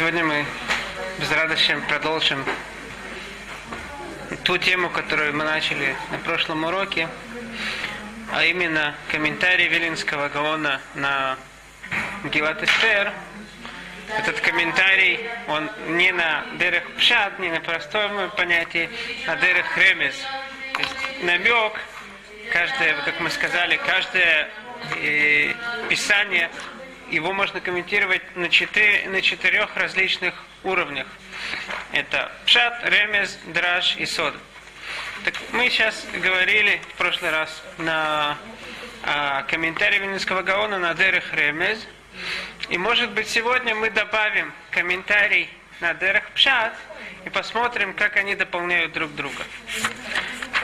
Сегодня мы без радости продолжим ту тему, которую мы начали на прошлом уроке, а именно комментарий Вилинского Гаона на Гилат Эстер. Этот комментарий, он не на Дерех Пшат, не на простом понятии, а Дерех Ремес. То есть намек, каждое, как мы сказали, каждое э, писание его можно комментировать на, четыре, на четырех различных уровнях. Это пшат, ремез, драж и сод. Так мы сейчас говорили в прошлый раз на а, комментарии Вильнинского Гаона на Дерех Ремез. И может быть сегодня мы добавим комментарий на Дерех Пшат и посмотрим, как они дополняют друг друга.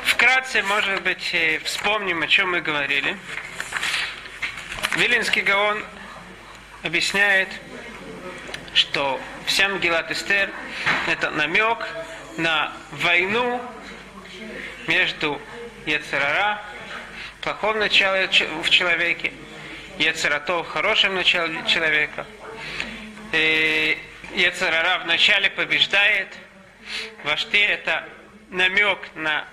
Вкратце, может быть, э, вспомним, о чем мы говорили. Вилинский Гаон объясняет, что вся Мгилат Эстер – это намек на войну между Ецерара, плохом начале в человеке, Ецератов, хорошим началом человека. И Ецерара вначале побеждает, Вашти – это намек на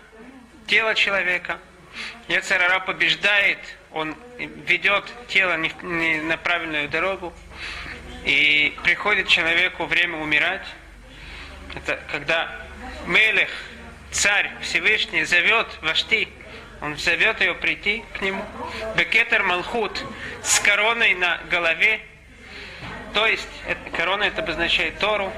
тело человека. Ецерара побеждает – он ведет тело не, на правильную дорогу, и приходит человеку время умирать. Это когда Мелех, царь Всевышний, зовет Вашти, он зовет ее прийти к нему. Бекетер Малхут с короной на голове. То есть, это, корона это обозначает Тору.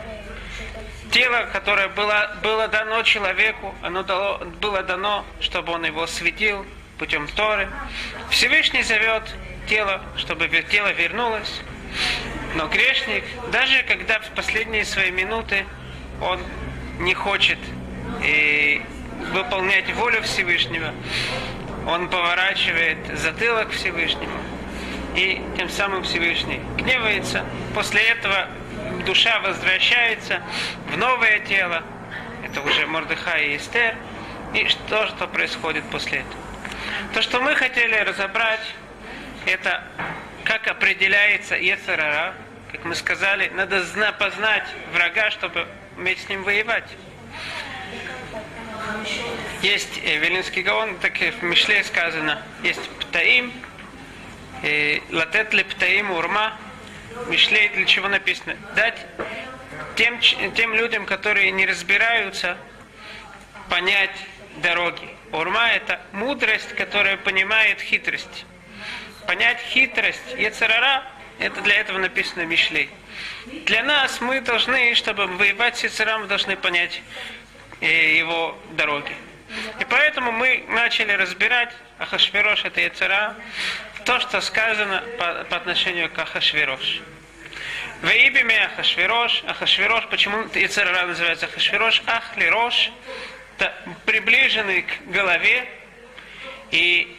Тело, которое было, было дано человеку, оно дало, было дано, чтобы он его светил, путем Торы. Всевышний зовет тело, чтобы тело вернулось. Но грешник, даже когда в последние свои минуты он не хочет и выполнять волю Всевышнего, он поворачивает затылок Всевышнему, и тем самым Всевышний гневается. После этого душа возвращается в новое тело. Это уже Мордыха и Эстер. И что, что происходит после этого? То, что мы хотели разобрать, это как определяется Ецарара. Как мы сказали, надо познать врага, чтобы уметь с ним воевать. Есть э, Велинский Гаон, так и в Мишле сказано, есть Птаим, э, Латет ли Птаим Урма, Мишле для чего написано? Дать тем, тем людям, которые не разбираются, понять дороги. Урма – это мудрость, которая понимает хитрость. Понять хитрость Ецарара – это для этого написано Мишлей. Для нас мы должны, чтобы воевать с Ецаром, должны понять э, его дороги. И поэтому мы начали разбирать Ахашвирош это Яцера, то, что сказано по, по отношению к Ахашвирош. В имя Ахашвирош, Ахашвирош, почему Яцера называется Ахашвирош? Ахлирош, приближенный к голове, и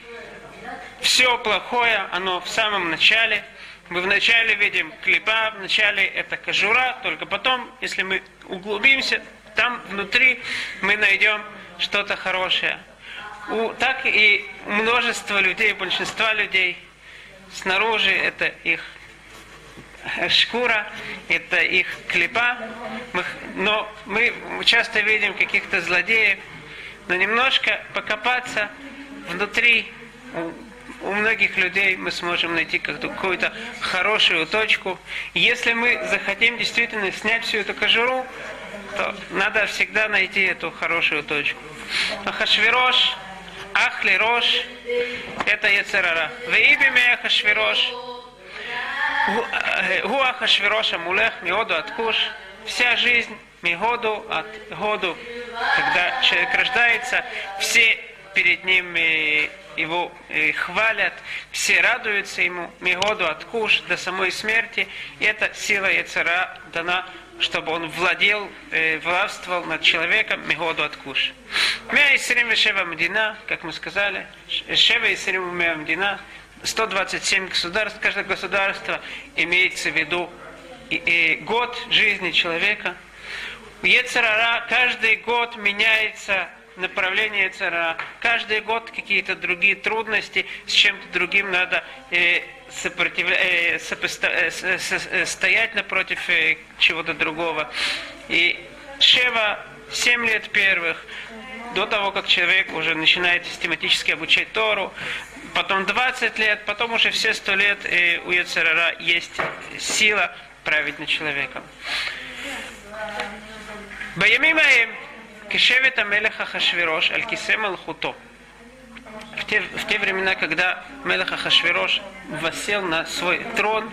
все плохое, оно в самом начале. Мы вначале видим клипа, вначале это кожура, только потом, если мы углубимся, там внутри мы найдем что-то хорошее. У, так и множество людей, большинства людей снаружи это их шкура, это их клипа. Но мы часто видим каких-то злодеев, но немножко покопаться внутри у многих людей мы сможем найти какую-то хорошую точку. Если мы захотим действительно снять всю эту кожуру, то надо всегда найти эту хорошую точку. Ахашвирош, Ахлирош, это Яцерара. В имя Ахашвирош, Гуаха Швироша Мулех Миоду от Куш. Вся жизнь Мигоду от Году. Когда человек рождается, все перед ним его хвалят, все радуются ему, Мигоду от Куш до самой смерти. И эта сила Яцера дана, чтобы он владел, властвовал над человеком, Мигоду от Куш. Мя и Шева Мдина, как мы сказали, Шева и Мдина, 127 государств, каждое государство имеется в виду и, и год жизни человека. Ецарара каждый год меняется направление Яцерара. Каждый год какие-то другие трудности, с чем-то другим надо э, сопротивля... э, сопоста... э, э, стоять напротив э, чего-то другого. И Шева, 7 лет первых, до того, как человек уже начинает систематически обучать Тору, потом 20 лет, потом уже все 100 лет и у Яцерара есть сила править над человеком. בימים ההם, כשבט המלך אחשוורוש על כיסא מלכותו, в те, в те времена, когда Мелех Ахашвирош восел на свой трон,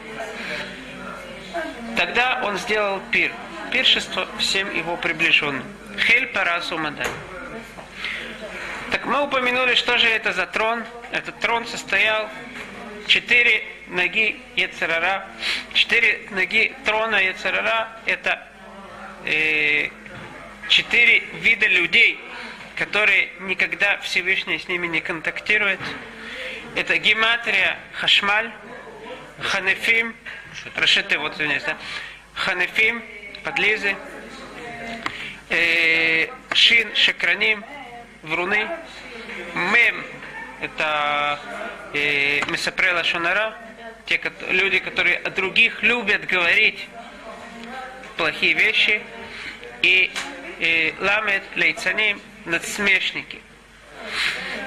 тогда он сделал пир, пиршество всем его приближенным. Хель Парасу Мадай. Так мы упомянули, что же это за трон. этот трон состоял четыре ноги Ецерара. Четыре ноги трона Ецерара – это э, четыре вида людей, которые никогда Всевышний с ними не контактирует. Это гематрия Хашмаль, Ханефим, Рашиты, вот извиняюсь, да? Ханефим, подлизы, э, Шин, Шекраним, Вруны, Мем, это э, Месапрела Шонара, те люди, которые о других любят говорить плохие вещи, и э, Ламет Лейцаним, надсмешники.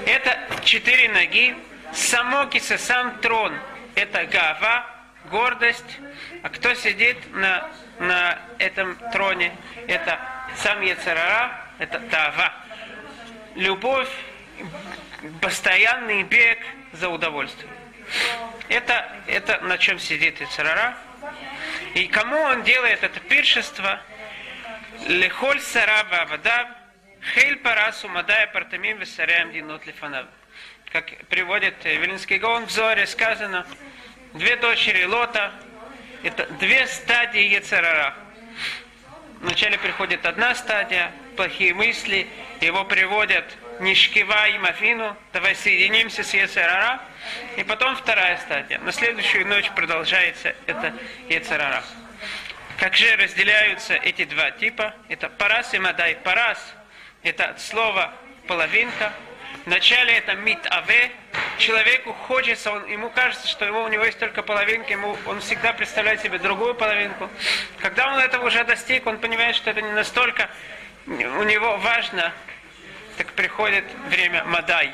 Это четыре ноги, само киса, сам трон, это гава, гордость, а кто сидит на, на этом троне, это сам Яцерара, это Тава. Любовь, постоянный бег за удовольствием. Это, это на чем сидит Ицарара. И кому он делает это пиршество? Лехоль сараба авадав, хейль парасу мадая партамим весарям динут лифанав. Как приводит Вилинский Гаон в Зоре, сказано, две дочери Лота, это две стадии Ецарара. Вначале приходит одна стадия, плохие мысли, его приводят Нишкива и Мафину, давай соединимся с Ецерара, и потом вторая стадия. На следующую ночь продолжается это Ецерара. Как же разделяются эти два типа? Это парас и мадай. Парас – это слово половинка. Вначале это мит аве. Человеку хочется, он, ему кажется, что ему, у него есть только половинка, ему, он всегда представляет себе другую половинку. Когда он этого уже достиг, он понимает, что это не настолько у него важно, так приходит время Мадай.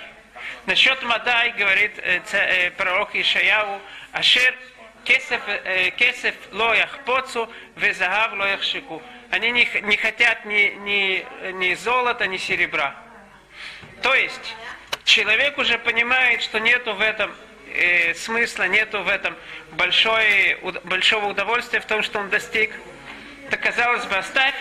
Насчет Мадай говорит э, э, пророк Ишаяу, Ашер кесев, э, кесев лоях поцу, везагав лоях шику. Они не, не хотят ни, ни, ни золота, ни серебра. То есть, человек уже понимает, что нету в этом э, смысла, нету в этом большой, большого удовольствия в том, что он достиг. Так казалось бы, оставь,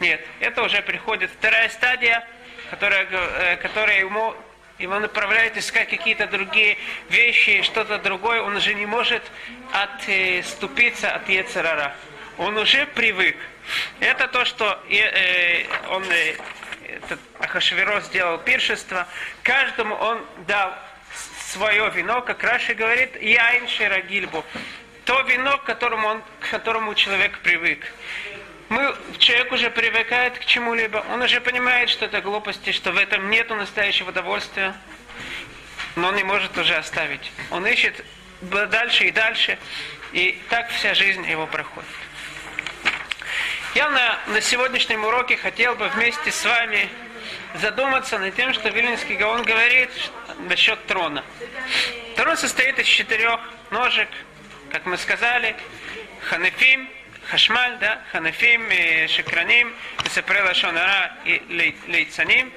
нет, это уже приходит вторая стадия, которая, э, которая ему, его направляет искать какие-то другие вещи, что-то другое. Он уже не может отступиться от Ецерара. Он уже привык. Это то, что э, он, э, этот Ахашверо сделал пиршество. Каждому он дал свое вино, как Раши говорит, яин шерагильбу. То вино, к которому, он, к которому человек привык мы, человек уже привыкает к чему-либо, он уже понимает, что это глупости, что в этом нет настоящего удовольствия, но он не может уже оставить. Он ищет дальше и дальше, и так вся жизнь его проходит. Я на, на сегодняшнем уроке хотел бы вместе с вами задуматься над тем, что Вильнинский Гаон говорит насчет трона. Трон состоит из четырех ножек, как мы сказали, ханефим, Хашмаль, да, Ханафим, Шекраним, Сепрела Шонара и Лейцаним.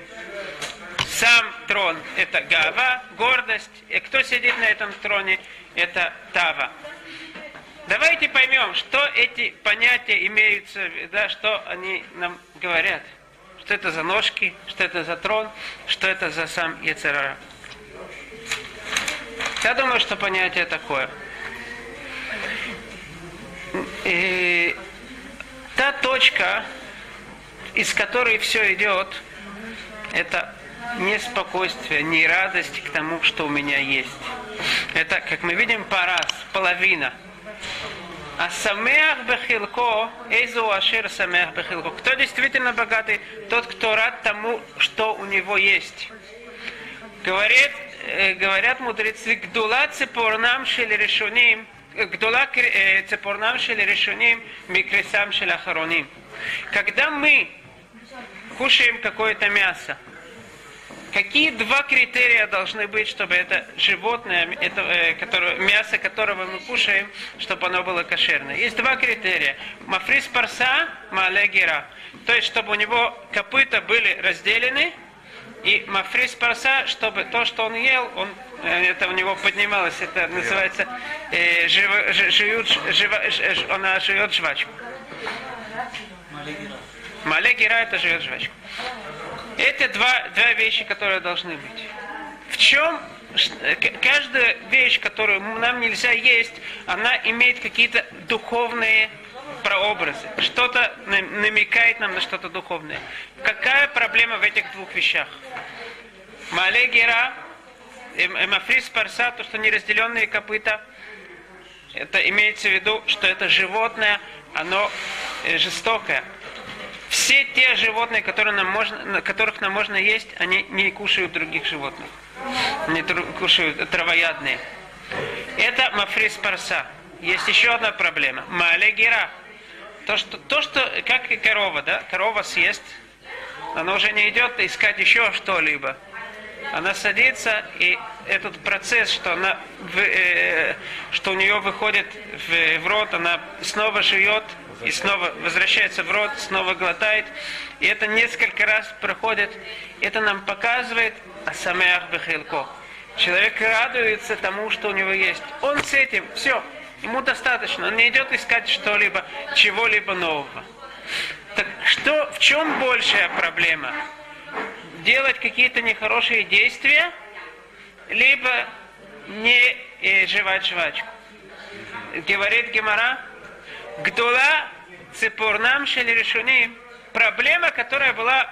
Сам трон – это Гава, гордость. И кто сидит на этом троне – это Тава. Давайте поймем, что эти понятия имеются, да, что они нам говорят. Что это за ножки, что это за трон, что это за сам Ецерара. Я думаю, что понятие такое – и та точка, из которой все идет, это не спокойствие, не радость к тому, что у меня есть. Это, как мы видим, парас, половина. А самеах бехилко, эйзу ашир самеах бехилко. Кто действительно богатый? Тот, кто рад тому, что у него есть. Говорит, э, говорят мудрецы, гдула цепорнам шели решуним, гдула цепорнам шели решуним, микресам шели ахароним. Когда мы кушаем какое-то мясо, Какие два критерия должны быть, чтобы это животное, это, которое, мясо которого мы кушаем, чтобы оно было кошерное? Есть два критерия. Мафрис парса, малегера. То есть, чтобы у него копыта были разделены, и мафрис парса, чтобы то, что он ел, он, это у него поднималось, это называется, э, жив, жив, жив, жив, она живет жвачку. Малегера это живет жвачку. Это два, два вещи, которые должны быть. В чем каждая вещь, которую нам нельзя есть, она имеет какие-то духовные прообразы. Что-то намекает нам на что-то духовное. Какая проблема в этих двух вещах? Малегера, эмафрис парса, то, что неразделенные копыта, это имеется в виду, что это животное, оно э, жестокое все те животные, которые нам можно, которых нам можно есть, они не кушают других животных. Не кушают травоядные. Это мафрис парса. Есть еще одна проблема. Малегера. То что, то, что, как и корова, да, корова съест, она уже не идет искать еще что-либо. Она садится, и этот процесс, что, она, э, что у нее выходит в, в рот, она снова жует, и снова возвращается в рот, снова глотает. И это несколько раз проходит. Это нам показывает Асамеах Бехилко. Человек радуется тому, что у него есть. Он с этим, все, ему достаточно. Он не идет искать что-либо, чего-либо нового. Так что, в чем большая проблема? Делать какие-то нехорошие действия, либо не э, жевать жвачку. Говорит Гемора, Гдула цепурнам шелерешуним. Проблема, которая была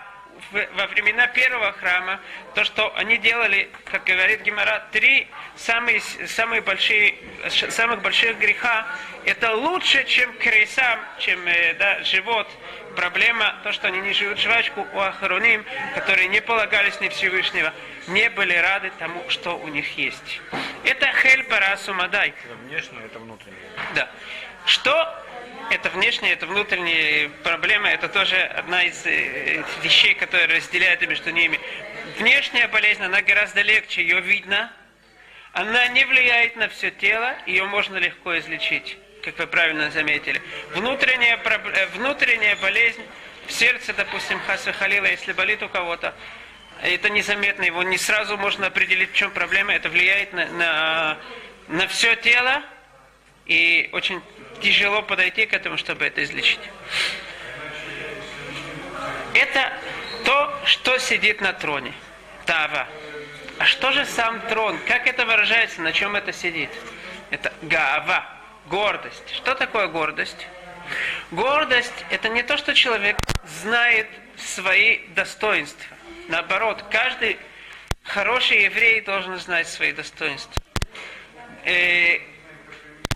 во времена первого храма, то, что они делали, как говорит Гемора, три самые, самые большие, самых больших греха, это лучше, чем крейсам, чем э, да, живот. Проблема, то, что они не живут жвачку у Ахароним, которые не полагались на Всевышнего, не были рады тому, что у них есть. Это хель парасу мадай. Это внешнее, это внутреннее. Да. Что это внешняя, это внутренняя проблема, это тоже одна из э, вещей, которые разделяют между ними. Внешняя болезнь, она гораздо легче, ее видно, она не влияет на все тело, ее можно легко излечить, как вы правильно заметили. Внутренняя, э, внутренняя болезнь в сердце, допустим, хасвы халила, если болит у кого-то, это незаметно, его не сразу можно определить, в чем проблема, это влияет на, на, на все тело, и очень тяжело подойти к этому, чтобы это излечить. Это то, что сидит на троне. Тава. А что же сам трон? Как это выражается? На чем это сидит? Это гава. Гордость. Что такое гордость? Гордость – это не то, что человек знает свои достоинства. Наоборот, каждый хороший еврей должен знать свои достоинства. И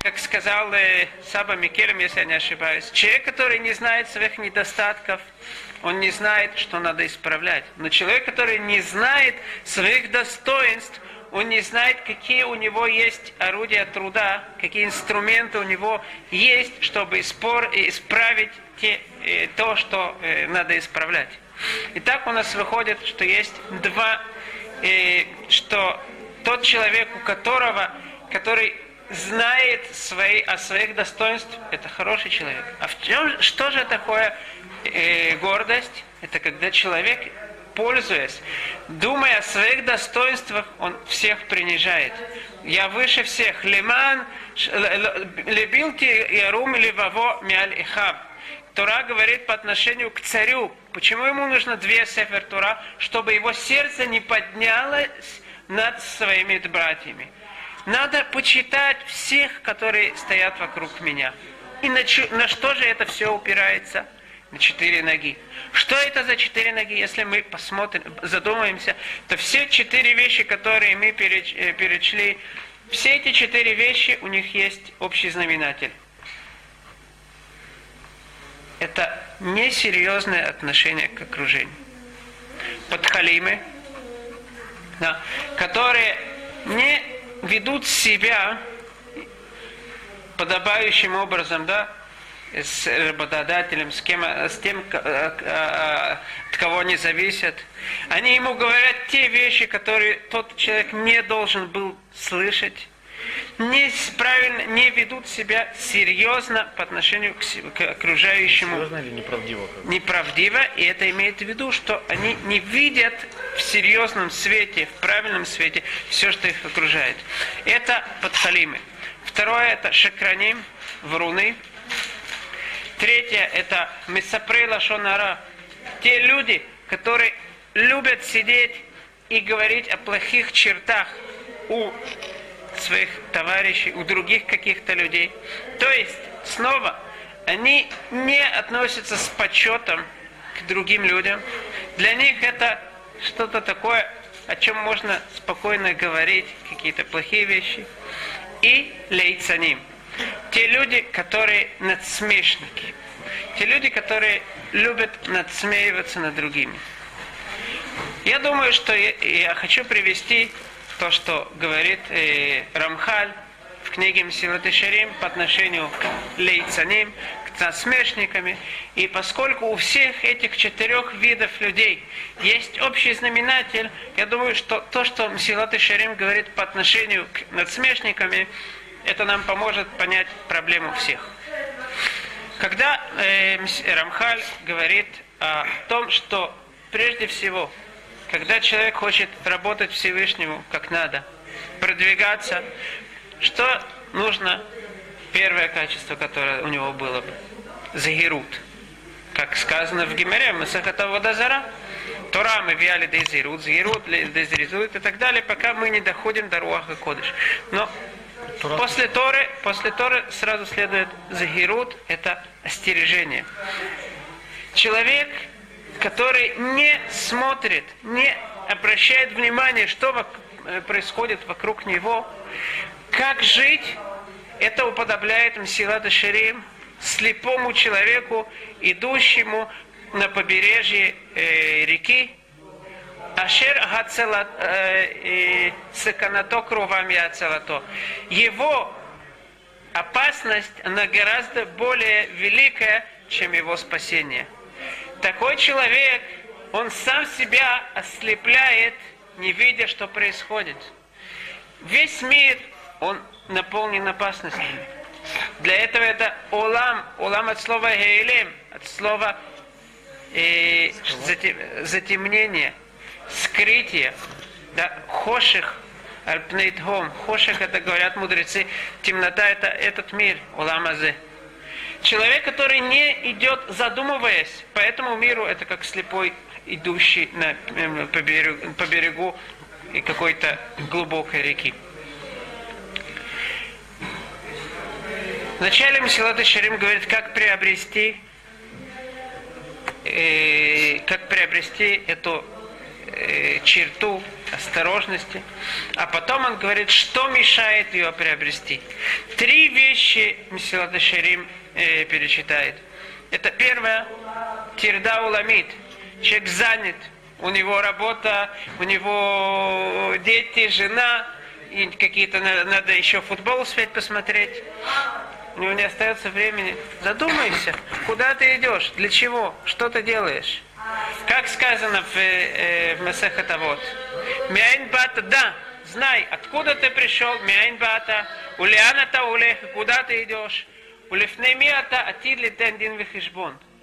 как сказал э, Саба Микелем, если я не ошибаюсь, человек, который не знает своих недостатков, он не знает, что надо исправлять. Но человек, который не знает своих достоинств, он не знает, какие у него есть орудия труда, какие инструменты у него есть, чтобы спор, исправить те, э, то, что э, надо исправлять. И так у нас выходит, что есть два, что тот человек, у которого, который знает свои, о своих достоинствах, это хороший человек. А в чем, что же такое э, гордость? Это когда человек, пользуясь, думая о своих достоинствах, он всех принижает. Я выше всех. Лиман, лебилти ярум ливаво мяль ихаб. Тура говорит по отношению к царю. Почему ему нужно две сефер Тура? Чтобы его сердце не поднялось над своими братьями. Надо почитать всех, которые стоят вокруг меня. И на, на что же это все упирается? На четыре ноги. Что это за четыре ноги? Если мы посмотрим, задумаемся, то все четыре вещи, которые мы переч, э, перечли, все эти четыре вещи, у них есть общий знаменатель. это несерьезное отношение к окружению. Подхалимы, да, которые не ведут себя подобающим образом, да, с работодателем, с, кем, с тем, от кого они зависят. Они ему говорят те вещи, которые тот человек не должен был слышать не правильно не ведут себя серьезно по отношению к, к окружающему. Серьезно или неправдиво? Неправдиво, и это имеет в виду, что они не видят в серьезном свете, в правильном свете все, что их окружает. Это подхалимы. Второе это шакраним, вруны. Третье это месапрейла шонара. Те люди, которые любят сидеть и говорить о плохих чертах у своих товарищей, у других каких-то людей. То есть, снова, они не относятся с почетом к другим людям. Для них это что-то такое, о чем можно спокойно говорить, какие-то плохие вещи. И лейцаним. Те люди, которые надсмешники. Те люди, которые любят надсмеиваться над другими. Я думаю, что я, я хочу привести то, что говорит э, Рамхаль в книге Мсилат Шарим по отношению к лейцаним, к насмешниками. И поскольку у всех этих четырех видов людей есть общий знаменатель, я думаю, что то, что Мсилат Шарим говорит по отношению к надсмешниками, это нам поможет понять проблему всех. Когда э, Рамхаль говорит о том, что прежде всего когда человек хочет работать Всевышнему как надо, продвигаться, что нужно? Первое качество, которое у него было бы. Загирут. Как сказано в Гимере, Масахата Водазара. Тора мы вяли дезирут, зирут, дезиризует и так далее, пока мы не доходим до Руаха Кодыш. Но Тура. после Торы, после Торы сразу следует загирут, это остережение. Человек который не смотрит, не обращает внимание, что э, происходит вокруг него, как жить, это уподобляет Мсилата Шерим слепому человеку, идущему на побережье э, реки, Ашер Саканато кровами Ацелато. Его опасность, она гораздо более великая, чем его спасение такой человек, он сам себя ослепляет, не видя, что происходит. Весь мир, он наполнен опасностями. Для этого это улам, улам от слова гейлем, от слова э, затемнение, скрытие, да, хоших, альпнейтхом. Хоших, это говорят мудрецы, темнота это этот мир, улам азе. Человек, который не идет задумываясь по этому миру, это как слепой, идущий на, эм, по берегу, по берегу какой-то глубокой реки. Вначале Масилат Шарим говорит, как приобрести, э, как приобрести эту э, черту осторожности. А потом он говорит, что мешает ее приобрести. Три вещи Масилат Шарим э, перечитает. Это первое, тирда уламит. Человек занят, у него работа, у него дети, жена, и какие-то надо еще футбол успеть посмотреть. У него не остается времени. Задумайся, куда ты идешь, для чего, что ты делаешь. Как сказано в, э, в Масехатавод. Мяйн бата, да, знай, откуда ты пришел, мяйн бата, улиана та улех, куда ты идешь.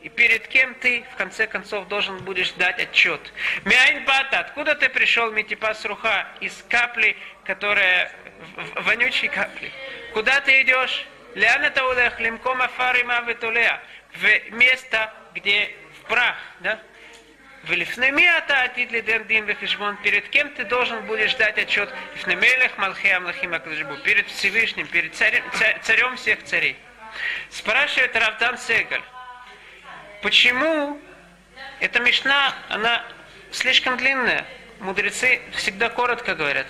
И перед кем ты, в конце концов, должен будешь дать отчет. Мяйн бата, откуда ты пришел, митипас руха, из капли, которая, вонючей капли. Куда ты идешь? Ляна таулех, лимком афарима ветулея. В место, где в прах, да? Велифнемиата атидли дендин вихишбон. Перед кем ты должен будешь дать отчет? Лифнемелех малхеам лахим Перед Всевышним, перед царем, царем всех царей. Спрашивает Равдан Сегаль, почему эта мешна, она слишком длинная? Мудрецы всегда коротко говорят.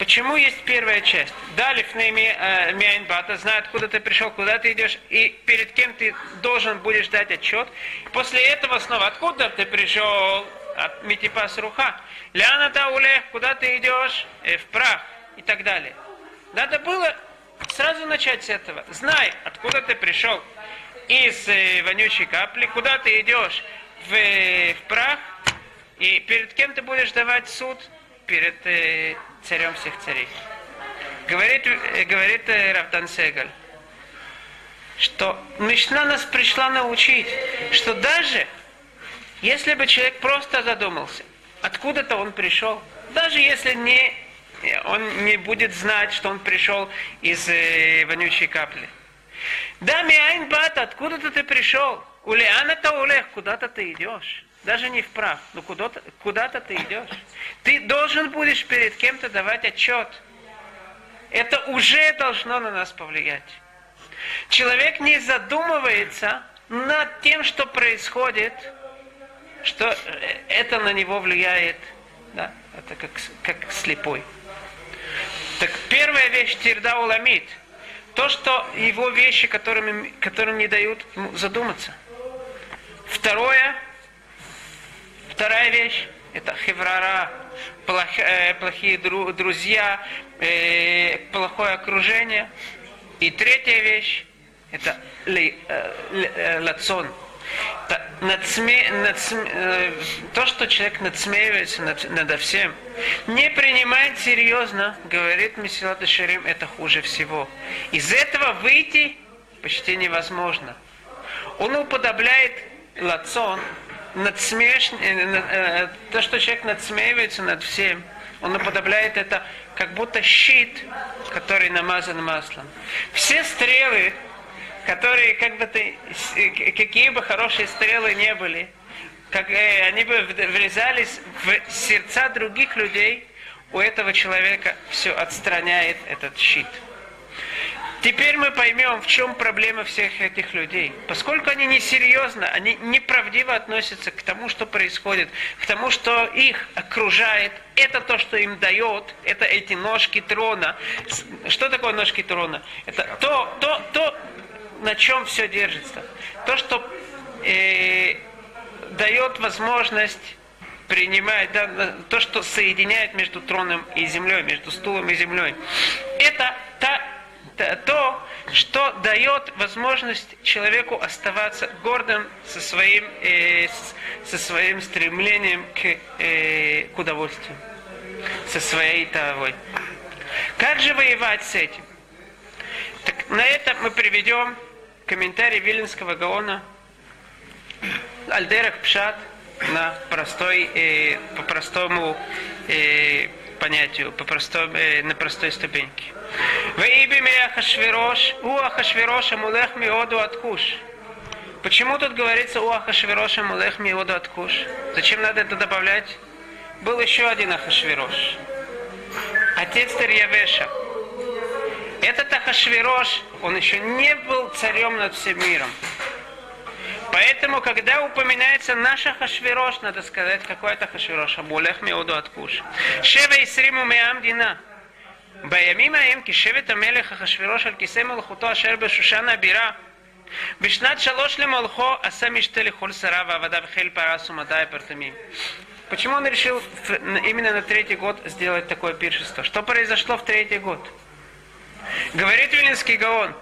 Почему есть первая часть? Дали в Миайнбата, знает, откуда ты пришел, куда ты идешь, и перед кем ты должен будешь дать отчет. После этого снова, откуда ты пришел? От Митипас Руха. Ляна Таулех, куда ты идешь? Э, в прах и так далее. Надо было сразу начать с этого. Знай, откуда ты пришел из э, вонючей капли, куда ты идешь в, э, в прах, и перед кем ты будешь давать суд? Перед э, царем всех царей. Говорит, э, говорит э, Равдан Сегаль, что Мишна нас пришла научить, что даже если бы человек просто задумался, откуда-то он пришел, даже если не, он не будет знать, что он пришел из э, вонючей капли. Да, Миайн Бат, откуда-то ты пришел? Улиана-то улех, куда-то ты идешь. Даже не в прав, но куда-то, куда-то ты идешь. Ты должен будешь перед кем-то давать отчет. Это уже должно на нас повлиять. Человек не задумывается над тем, что происходит, что э, это на него влияет. Да? Это как, как слепой. Так первая вещь тирда уламит. То, что его вещи, которыми, которым не дают задуматься. Второе, вторая вещь, это хеврара, плох, э, плохие дру, друзья, э, плохое окружение. И третья вещь, это ли, э, Надсме, надсме, э, то, что человек надсмеивается над, над всем, не принимает серьезно, говорит Месилат Шарим, это хуже всего. Из этого выйти почти невозможно. Он уподобляет лацон, надсмеш... Э, э, то, что человек надсмеивается над всем, он уподобляет это как будто щит, который намазан маслом. Все стрелы, которые, как бы ты, какие бы хорошие стрелы не были, как, э, они бы врезались в сердца других людей, у этого человека все отстраняет этот щит. Теперь мы поймем, в чем проблема всех этих людей. Поскольку они несерьезно, они неправдиво относятся к тому, что происходит, к тому, что их окружает. Это то, что им дает, это эти ножки трона. Что такое ножки трона? Это то, то, то, на чем все держится. То, что э, дает возможность принимать, да, то, что соединяет между троном и землей, между стулом и землей. Это та то, что дает возможность человеку оставаться гордым со своим, э, со своим стремлением к, э, к удовольствию, со своей тавой. Как же воевать с этим? Так на это мы приведем комментарий Виленского Гаона Альдерах Пшат на простой, э, по простому э, понятию, по простой, э, на простой ступеньке. Ваибиме Ахашвирош, у Ахашвироша мулех миоду откуш. Почему тут говорится у Ахашвироша мулех миоду откуш? Зачем надо это добавлять? Был еще один Ахашвирош. Отец Тарьявеша. Этот Ахашвирош, он еще не был царем над всем миром. Поэтому, когда упоминается наша Хашвирош, надо сказать, какой это Хашвирош, Абулех Меуду Откуш. Шева и Сриму Меам Дина. בימים ההם כשבט המלך אחשורוש על כיסא מלכותו אשר בשושן הבירה בשנת שלוש למלכו עשה משתה לכל שריו ועבדיו חיל פרס ומדי פרטמים. Почему он решил именно на третий год сделать такое пиршество? Что произошло в третий год? Говорит Вилинский Гаон,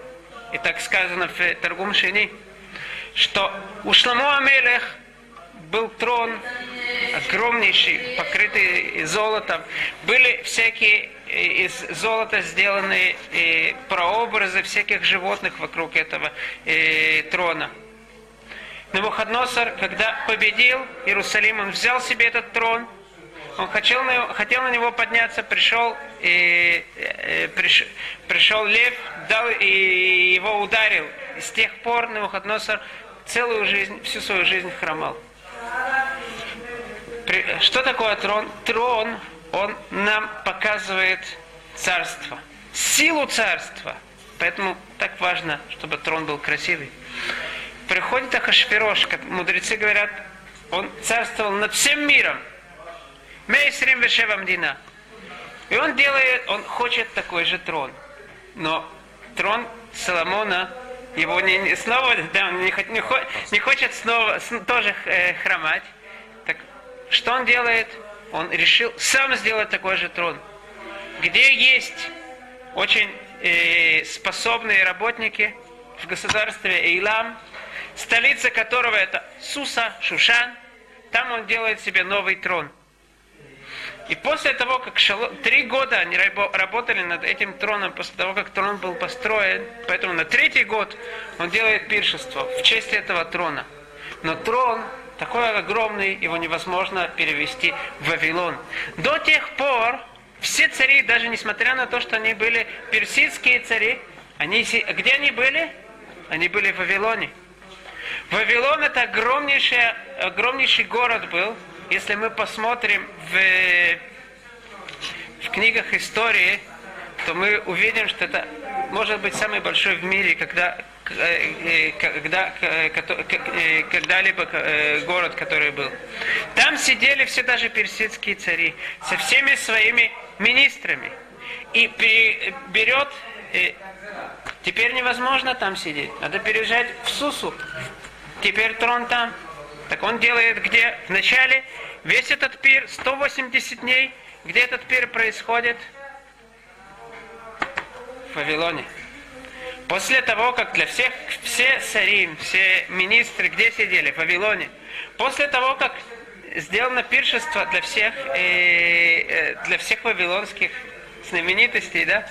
и так сказано в Торгум Шини, что у Шламу Амелех был трон огромнейший, покрытый золотом. Были всякие э, из золота сделанные э, прообразы всяких животных вокруг этого э, трона. Навуходносор, когда победил Иерусалим, он взял себе этот трон, он хотел на, него, хотел на него подняться, пришел, и, и, приш, пришел лев, дал и его ударил. И с тех пор Навуходносор целую жизнь, всю свою жизнь хромал. Что такое трон? Трон, он нам показывает царство, силу царства. Поэтому так важно, чтобы трон был красивый. Приходит Ахашфирош, как мудрецы говорят, он царствовал над всем миром. Мейсрим Вешевам Дина. И он делает, он хочет такой же трон. Но трон Соломона, его не, не снова, да, не, не, не хочет снова тоже э, хромать. Так что он делает? Он решил сам сделать такой же трон. Где есть очень э, способные работники в государстве Эйлам, столица которого это Суса, Шушан, там он делает себе новый трон. И после того, как Шало... три года они работали над этим троном, после того, как трон был построен, поэтому на третий год он делает пиршество в честь этого трона. Но трон такой огромный, его невозможно перевести в Вавилон. До тех пор все цари, даже несмотря на то, что они были персидские цари, они, где они были? Они были в Вавилоне. Вавилон это огромнейший, огромнейший город был. Если мы посмотрим в, в книгах истории, то мы увидим, что это может быть самый большой в мире, когда, э, когда, э, э, когда-либо город, который был. Там сидели все даже персидские цари со всеми своими министрами. И берет Теперь невозможно там сидеть. Надо переезжать в Сусу. Теперь трон там. Так он делает где? Вначале весь этот пир, 180 дней, где этот пир происходит? В Вавилоне. После того, как для всех, все цари, все министры, где сидели? В Вавилоне. После того, как сделано пиршество для всех, э, для всех вавилонских знаменитостей, да,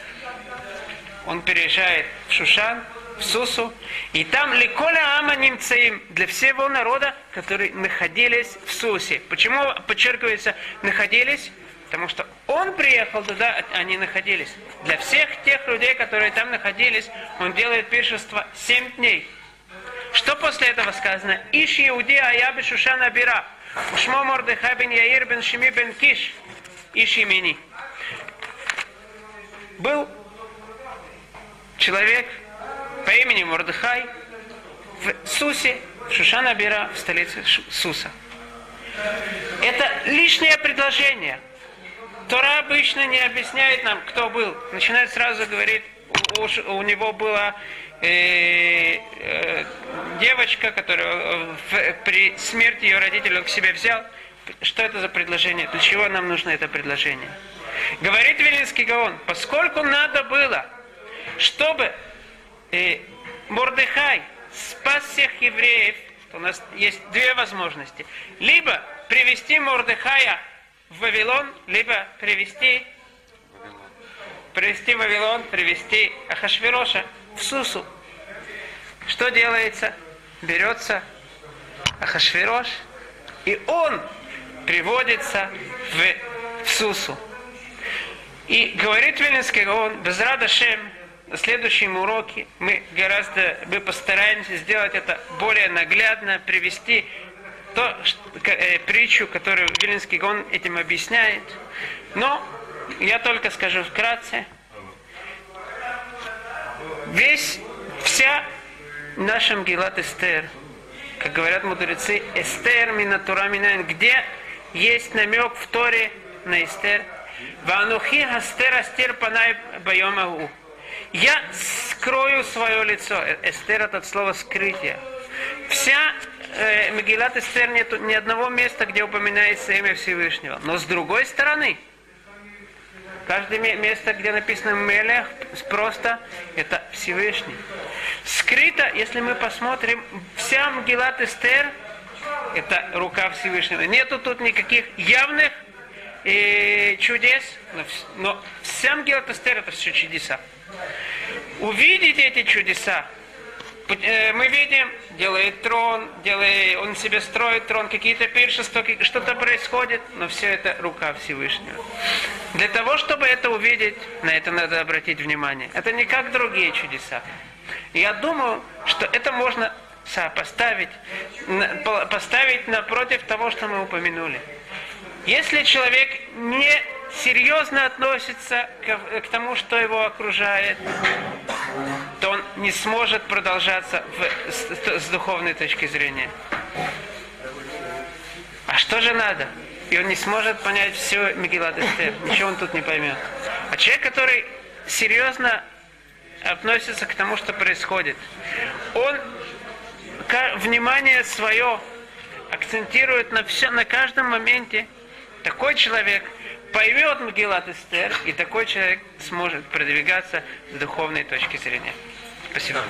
он переезжает в Шушан, в Сусу, и там ликоля ама немцеим для всего народа, которые находились в Сусе. Почему подчеркивается находились? Потому что он приехал туда, они находились. Для всех тех людей, которые там находились, он делает пиршество семь дней. Что после этого сказано? Иш Иуди Аябы Шушана Бира. Ушмо Мордыхай бен Яир бен Шими бен Киш. Иш имени. Был человек по имени Мордыхай в Сусе, в Шушанабира, в столице Суса. Это лишнее предложение. Тора обычно не объясняет нам, кто был. Начинает сразу говорить, у, у него была э, э, девочка, которая в, при смерти ее родителей он к себе взял. Что это за предложение? Для чего нам нужно это предложение? Говорит Вилинский Гаон, поскольку надо было – чтобы э, Мордыхай спас всех евреев, у нас есть две возможности. Либо привести Мордыхая в Вавилон, либо привести привести Вавилон, привести Ахашвироша в Сусу. Что делается? Берется Ахашвирош, и он приводится в, в Сусу. И говорит Вилинский он, без Радашем, на следующем уроке мы гораздо мы постараемся сделать это более наглядно, привести то, что, э, притчу, которую Вилинский Гон этим объясняет. Но я только скажу вкратце. Весь, вся наша Мгилат Эстер, как говорят мудрецы, Эстер Минатура Минайн, где есть намек в Торе на Эстер, Ванухи Астер Астер Панай Байомагу я скрою свое лицо. Э, Эстер это слово скрытие. Вся э, Мегилат Эстер нет ни одного места, где упоминается имя Всевышнего. Но с другой стороны, каждое место, где написано Мелех, просто это Всевышний. Скрыто, если мы посмотрим, вся Мгилат Эстер это рука Всевышнего. Нету тут никаких явных э, чудес, но, но вся Мгилат Эстер это все чудеса увидеть эти чудеса. Э, мы видим, делает трон, делает, он себе строит трон, какие-то пиршества, что-то происходит, но все это рука Всевышнего. Для того, чтобы это увидеть, на это надо обратить внимание. Это не как другие чудеса. Я думаю, что это можно сопоставить, поставить напротив того, что мы упомянули. Если человек не серьезно относится к, к тому, что его окружает, то он не сможет продолжаться в, с, с духовной точки зрения. А что же надо? и он не сможет понять все Мегилат Эстер. Ничего он тут не поймет. А человек, который серьезно относится к тому, что происходит, он внимание свое акцентирует на все, на каждом моменте. Такой человек поймет Магилат Эстер, и такой человек сможет продвигаться с духовной точки зрения. Спасибо.